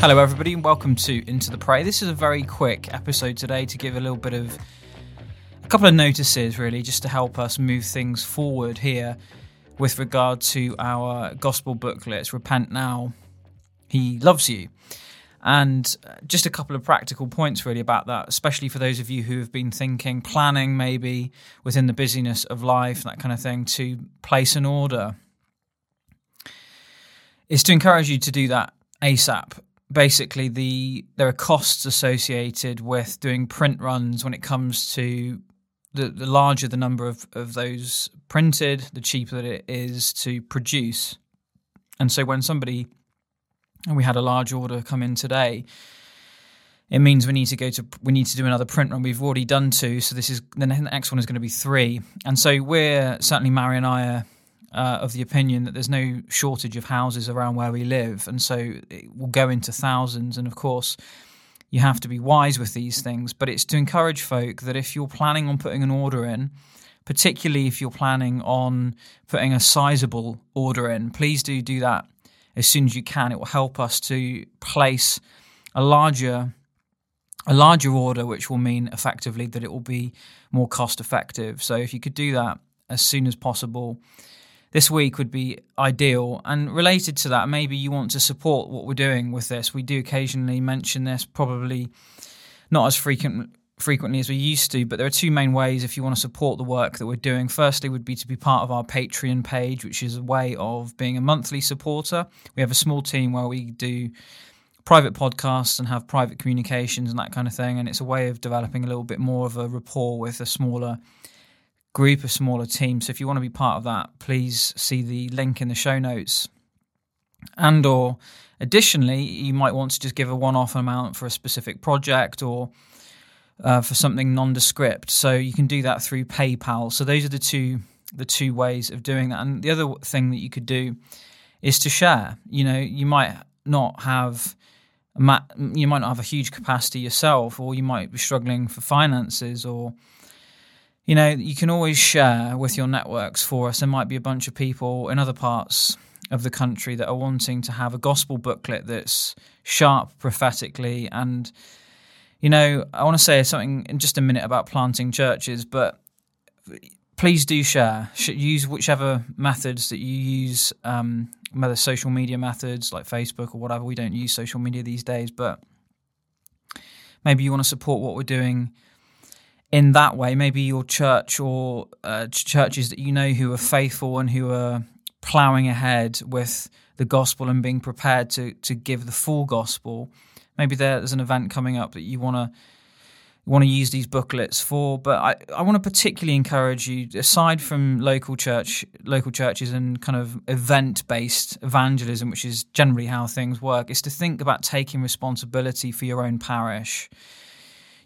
Hello, everybody, and welcome to Into the Prey. This is a very quick episode today to give a little bit of a couple of notices, really, just to help us move things forward here with regard to our gospel booklets Repent Now, He Loves You. And uh, just a couple of practical points, really, about that, especially for those of you who have been thinking, planning maybe within the busyness of life, that kind of thing, to place an order, is to encourage you to do that ASAP basically the there are costs associated with doing print runs when it comes to the, the larger the number of, of those printed, the cheaper that it is to produce. And so when somebody and we had a large order come in today, it means we need to go to we need to do another print run. We've already done two, so this is the next one is going to be three. And so we're certainly Mary and I are uh, of the opinion that there's no shortage of houses around where we live, and so it will go into thousands. And of course, you have to be wise with these things, but it's to encourage folk that if you're planning on putting an order in, particularly if you're planning on putting a sizable order in, please do do that as soon as you can. It will help us to place a larger a larger order, which will mean effectively that it will be more cost effective. So if you could do that as soon as possible, this week would be ideal. And related to that, maybe you want to support what we're doing with this. We do occasionally mention this, probably not as frequent frequently as we used to, but there are two main ways if you want to support the work that we're doing. Firstly would be to be part of our Patreon page, which is a way of being a monthly supporter. We have a small team where we do private podcasts and have private communications and that kind of thing, and it's a way of developing a little bit more of a rapport with a smaller group, of smaller teams. So if you want to be part of that, please see the link in the show notes. And or additionally, you might want to just give a one-off amount for a specific project or uh, for something nondescript. So you can do that through PayPal. So those are the two the two ways of doing that. And the other thing that you could do is to share. You know, you might not have you might not have a huge capacity yourself, or you might be struggling for finances, or you know, you can always share with your networks for us. There might be a bunch of people in other parts of the country that are wanting to have a gospel booklet that's sharp prophetically. And, you know, I want to say something in just a minute about planting churches, but please do share. Use whichever methods that you use, um, whether social media methods like Facebook or whatever. We don't use social media these days, but maybe you want to support what we're doing in that way, maybe your church or uh, churches that you know who are faithful and who are plowing ahead with the gospel and being prepared to to give the full gospel. Maybe there's an event coming up that you want to want to use these booklets for. But I, I want to particularly encourage you, aside from local church local churches and kind of event based evangelism, which is generally how things work, is to think about taking responsibility for your own parish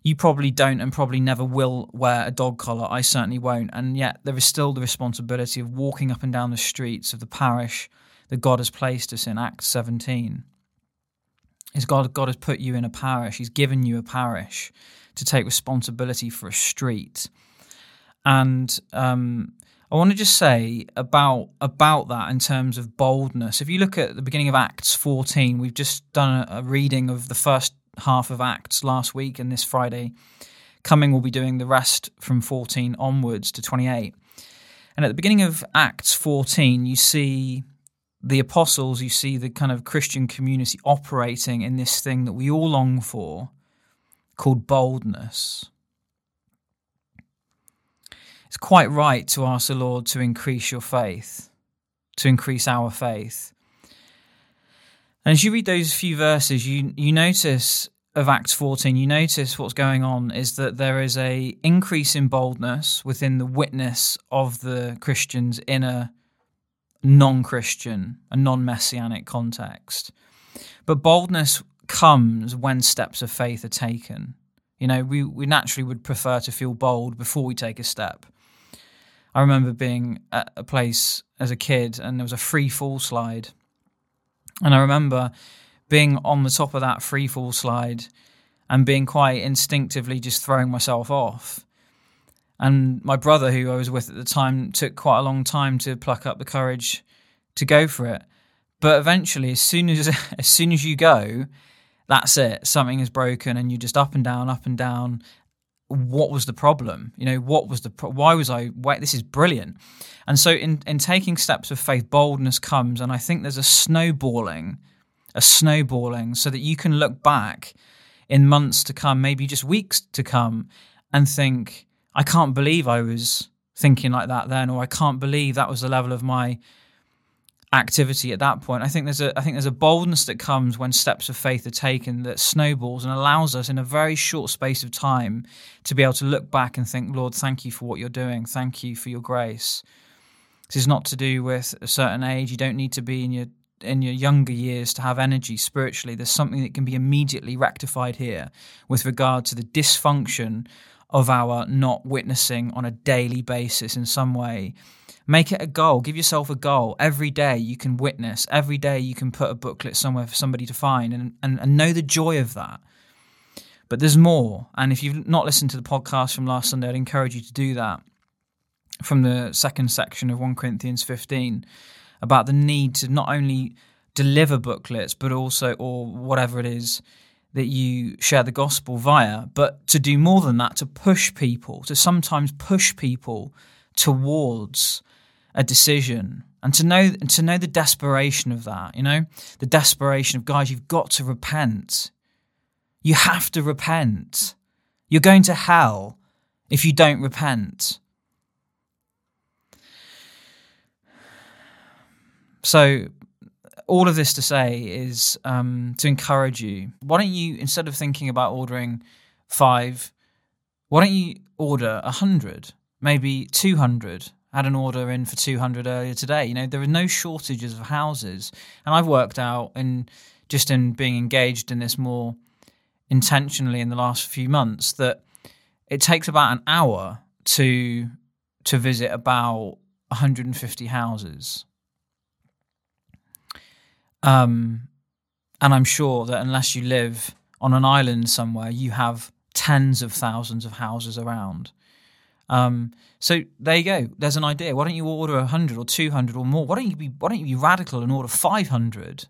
you probably don't and probably never will wear a dog collar. I certainly won't. And yet, there is still the responsibility of walking up and down the streets of the parish that God has placed us in, Acts 17. Is God, God has put you in a parish, He's given you a parish to take responsibility for a street. And um, I want to just say about about that in terms of boldness. If you look at the beginning of Acts 14, we've just done a, a reading of the first half of Acts last week and this Friday. Coming, we'll be doing the rest from 14 onwards to 28. And at the beginning of Acts 14, you see the apostles, you see the kind of Christian community operating in this thing that we all long for called boldness. It's quite right to ask the Lord to increase your faith, to increase our faith. And as you read those few verses, you you notice of Acts 14, you notice what's going on is that there is a increase in boldness within the witness of the Christians in a non-Christian, a non-messianic context. But boldness comes when steps of faith are taken. You know, we, we naturally would prefer to feel bold before we take a step. I remember being at a place as a kid and there was a free fall slide and I remember being on the top of that free fall slide and being quite instinctively just throwing myself off. And my brother, who I was with at the time, took quite a long time to pluck up the courage to go for it. But eventually, as soon as as soon as you go, that's it. Something is broken, and you're just up and down, up and down. What was the problem? You know, what was the pro- why was I? This is brilliant. And so, in in taking steps of faith, boldness comes, and I think there's a snowballing, a snowballing, so that you can look back in months to come, maybe just weeks to come, and think, I can't believe I was thinking like that then, or I can't believe that was the level of my activity at that point. I think there's a I think there's a boldness that comes when steps of faith are taken that snowballs and allows us in a very short space of time to be able to look back and think, Lord, thank you for what you're doing. Thank you for your grace. This is not to do with a certain age. You don't need to be in your in your younger years to have energy spiritually. There's something that can be immediately rectified here with regard to the dysfunction of our not witnessing on a daily basis in some way Make it a goal. Give yourself a goal. Every day you can witness. Every day you can put a booklet somewhere for somebody to find and, and, and know the joy of that. But there's more. And if you've not listened to the podcast from last Sunday, I'd encourage you to do that from the second section of 1 Corinthians 15 about the need to not only deliver booklets, but also, or whatever it is, that you share the gospel via, but to do more than that, to push people, to sometimes push people towards a decision. And to know and to know the desperation of that you know the desperation of guys you've got to repent. You have to repent. You're going to hell if you don't repent. So all of this to say is um, to encourage you. Why don't you instead of thinking about ordering five why don't you order a hundred maybe 200 had an order in for 200 earlier today. You know, there are no shortages of houses. And I've worked out in just in being engaged in this more intentionally in the last few months that it takes about an hour to to visit about 150 houses. Um, and I'm sure that unless you live on an island somewhere, you have tens of thousands of houses around. Um, so there you go. There's an idea. Why don't you order hundred or two hundred or more? Why don't you be Why don't you be radical and order five hundred,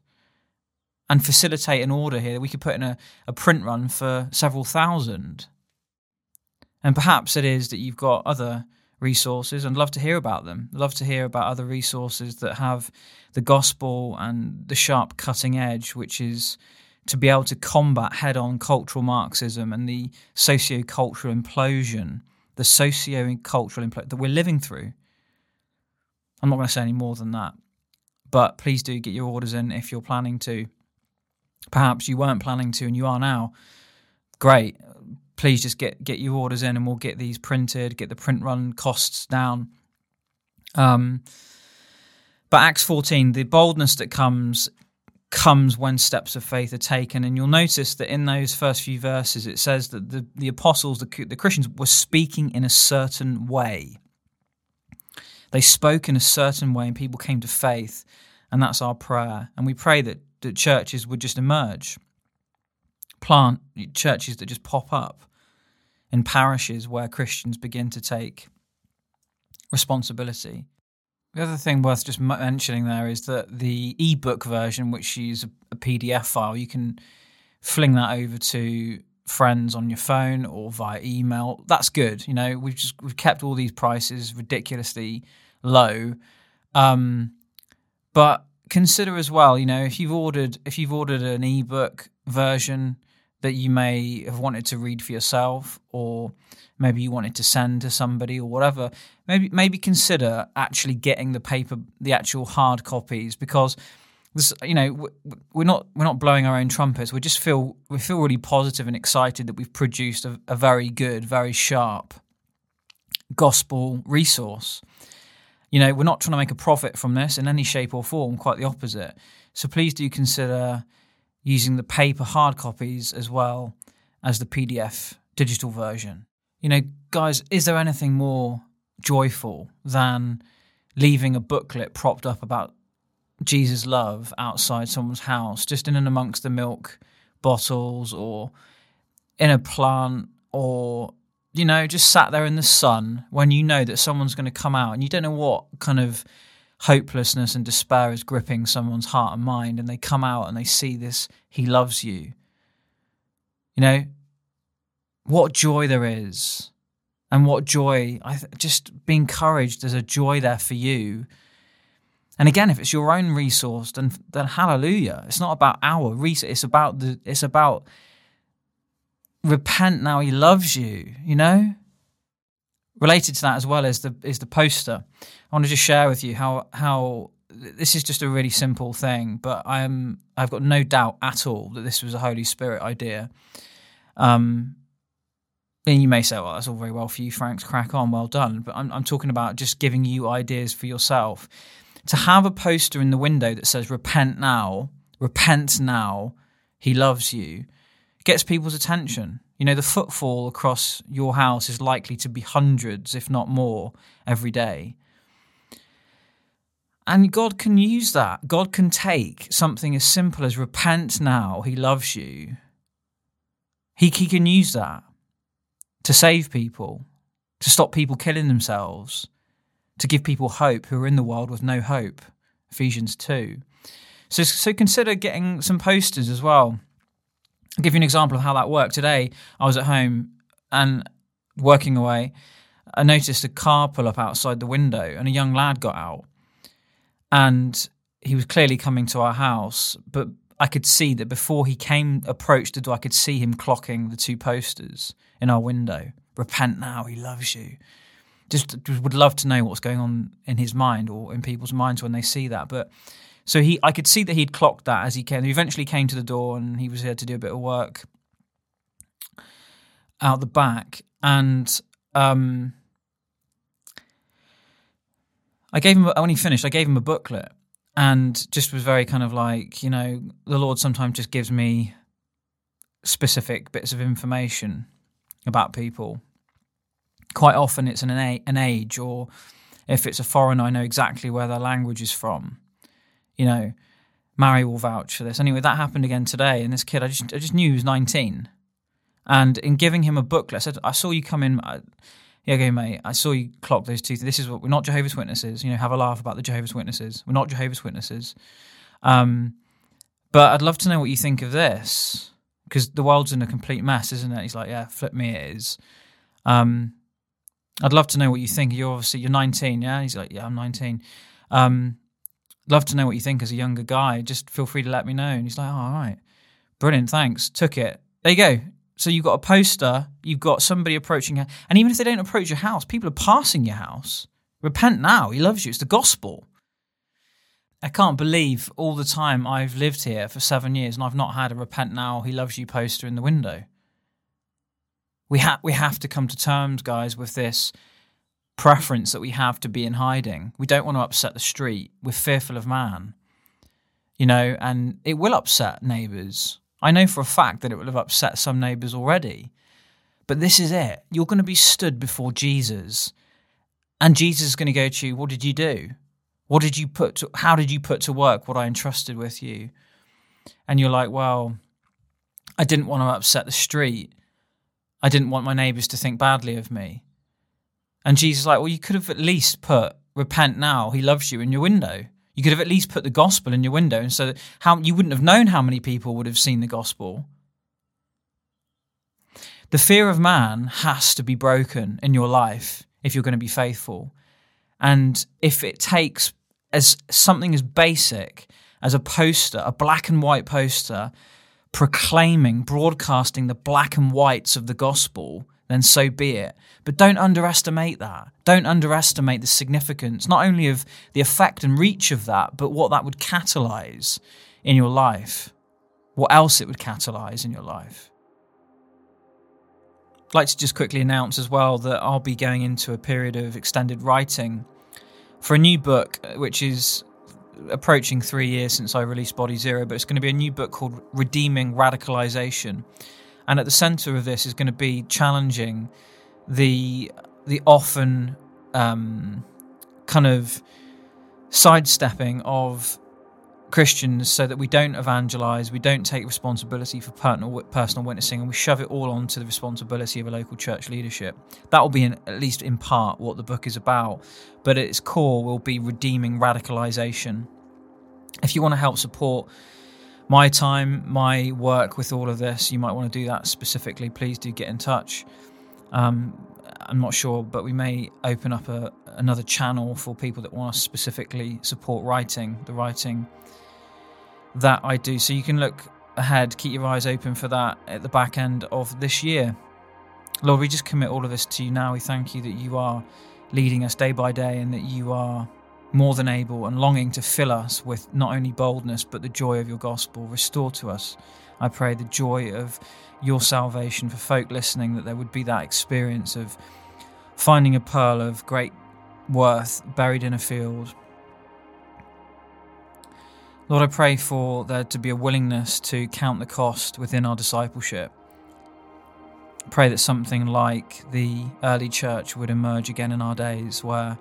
and facilitate an order here? That we could put in a, a print run for several thousand. And perhaps it is that you've got other resources and love to hear about them. Love to hear about other resources that have the gospel and the sharp cutting edge, which is to be able to combat head on cultural Marxism and the socio cultural implosion the socio and cultural impl- that we're living through. I'm not going to say any more than that, but please do get your orders in if you're planning to. Perhaps you weren't planning to and you are now. Great. Please just get get your orders in and we'll get these printed, get the print run costs down. Um, but Acts 14, the boldness that comes comes when steps of faith are taken. And you'll notice that in those first few verses, it says that the, the apostles, the, the Christians, were speaking in a certain way. They spoke in a certain way, and people came to faith. And that's our prayer. And we pray that, that churches would just emerge, plant churches that just pop up in parishes where Christians begin to take responsibility. The other thing worth just mentioning there is that the ebook version, which is a PDF file, you can fling that over to friends on your phone or via email. That's good. You know, we've just we've kept all these prices ridiculously low. Um, but consider as well, you know, if you've ordered if you've ordered an ebook version that you may have wanted to read for yourself or maybe you wanted to send to somebody or whatever, maybe maybe consider actually getting the paper, the actual hard copies, because this, you know, we're not we're not blowing our own trumpets. We just feel we feel really positive and excited that we've produced a, a very good, very sharp gospel resource. You know, we're not trying to make a profit from this in any shape or form. Quite the opposite. So please do consider using the paper hard copies as well as the PDF digital version. You know, guys, is there anything more joyful than leaving a booklet propped up about Jesus' love outside someone's house, just in and amongst the milk bottles or in a plant or, you know, just sat there in the sun when you know that someone's going to come out and you don't know what kind of hopelessness and despair is gripping someone's heart and mind and they come out and they see this, he loves you You know, what joy there is, and what joy, I th- just be encouraged. There's a joy there for you. And again, if it's your own resource, then then hallelujah. It's not about our resource. It's about the. It's about repent now. He loves you. You know. Related to that as well is the is the poster. I want to just share with you how how this is just a really simple thing, but I'm I've got no doubt at all that this was a Holy Spirit idea. Um, and you may say, "Well, that's all very well for you, Frank. Crack on, well done." But I'm I'm talking about just giving you ideas for yourself. To have a poster in the window that says "Repent now, repent now, He loves you," gets people's attention. You know, the footfall across your house is likely to be hundreds, if not more, every day. And God can use that. God can take something as simple as repent now, He loves you. He, he can use that to save people, to stop people killing themselves, to give people hope who are in the world with no hope. Ephesians 2. So, so consider getting some posters as well. I'll give you an example of how that worked. Today, I was at home and working away. I noticed a car pull up outside the window and a young lad got out and he was clearly coming to our house, but I could see that before he came approached the door, I could see him clocking the two posters in our window. Repent now, he loves you. Just, just would love to know what's going on in his mind or in people's minds when they see that. But so he, I could see that he'd clocked that as he came. He eventually came to the door and he was here to do a bit of work out the back. And um, I gave him when he finished. I gave him a booklet, and just was very kind of like, you know, the Lord sometimes just gives me specific bits of information about people. Quite often, it's an an age, or if it's a foreigner, I know exactly where their language is from. You know, Mary will vouch for this. Anyway, that happened again today, and this kid, I just I just knew he was nineteen, and in giving him a booklet, I said, "I saw you come in." Yeah, okay, mate, I saw you clock those two. This is what we're not Jehovah's Witnesses. You know, have a laugh about the Jehovah's Witnesses. We're not Jehovah's Witnesses. Um, but I'd love to know what you think of this because the world's in a complete mess, isn't it? He's like, yeah, flip me, it is. Um, I'd love to know what you think. You're obviously you're 19, yeah. He's like, yeah, I'm 19. Um, love to know what you think as a younger guy. Just feel free to let me know. And he's like, oh, all right, brilliant, thanks. Took it. There you go. So you've got a poster, you've got somebody approaching, her, and even if they don't approach your house, people are passing your house. Repent now. He loves you. It's the gospel. I can't believe all the time I've lived here for seven years and I've not had a repent now, he loves you poster in the window. We, ha- we have to come to terms, guys, with this preference that we have to be in hiding. We don't want to upset the street. We're fearful of man. You know, and it will upset neighbours. I know for a fact that it will have upset some neighbours already. But this is it. You're going to be stood before Jesus, and Jesus is going to go to you, What did you do? What did you put to, how did you put to work what I entrusted with you? And you're like, Well, I didn't want to upset the street. I didn't want my neighbours to think badly of me. And Jesus is like, Well, you could have at least put, Repent now, he loves you in your window. You could have at least put the gospel in your window, and so how you wouldn't have known how many people would have seen the gospel. The fear of man has to be broken in your life if you're going to be faithful. And if it takes as something as basic as a poster, a black and white poster, proclaiming, broadcasting the black and whites of the gospel, then so be it. But don't underestimate that. Don't underestimate the significance, not only of the effect and reach of that, but what that would catalyze in your life. What else it would catalyze in your life. I'd like to just quickly announce as well that I'll be going into a period of extended writing for a new book, uh, which is approaching three years since I released Body Zero, but it's going to be a new book called Redeeming Radicalization. And at the center of this is going to be challenging the the often um, kind of sidestepping of Christians so that we don't evangelize, we don't take responsibility for personal, witnessing, and we shove it all onto the responsibility of a local church leadership. That will be, in, at least in part, what the book is about, but at its core will be redeeming radicalization. If you want to help support my time, my work with all of this, you might want to do that specifically, please do get in touch. Um, I'm not sure, but we may open up a, another channel for people that want to specifically support writing, the writing that I do. So you can look ahead, keep your eyes open for that at the back end of this year. Lord, we just commit all of this to you now. We thank you that you are leading us day by day and that you are more than able and longing to fill us with not only boldness but the joy of your gospel. Restore to us, I pray, the joy of your salvation for folk listening, that there would be that experience of finding a pearl of great worth buried in a field. Lord, I pray for there to be a willingness to count the cost within our discipleship. pray that something like the early church would emerge again in our days where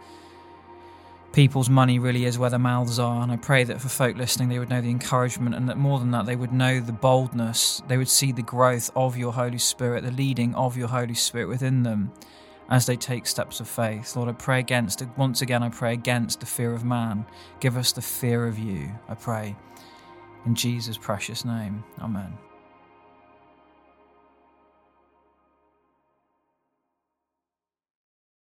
people's money really is where their mouths are. And I pray that for folk listening, they would know the encouragement and that more than that, they would know the boldness. They would see the growth of your Holy Spirit, the leading of your Holy Spirit within them as they take steps of faith. Lord, I pray against, once again, I pray against the fear of man. Give us the fear of you, I pray. In Jesus' precious name. Amen.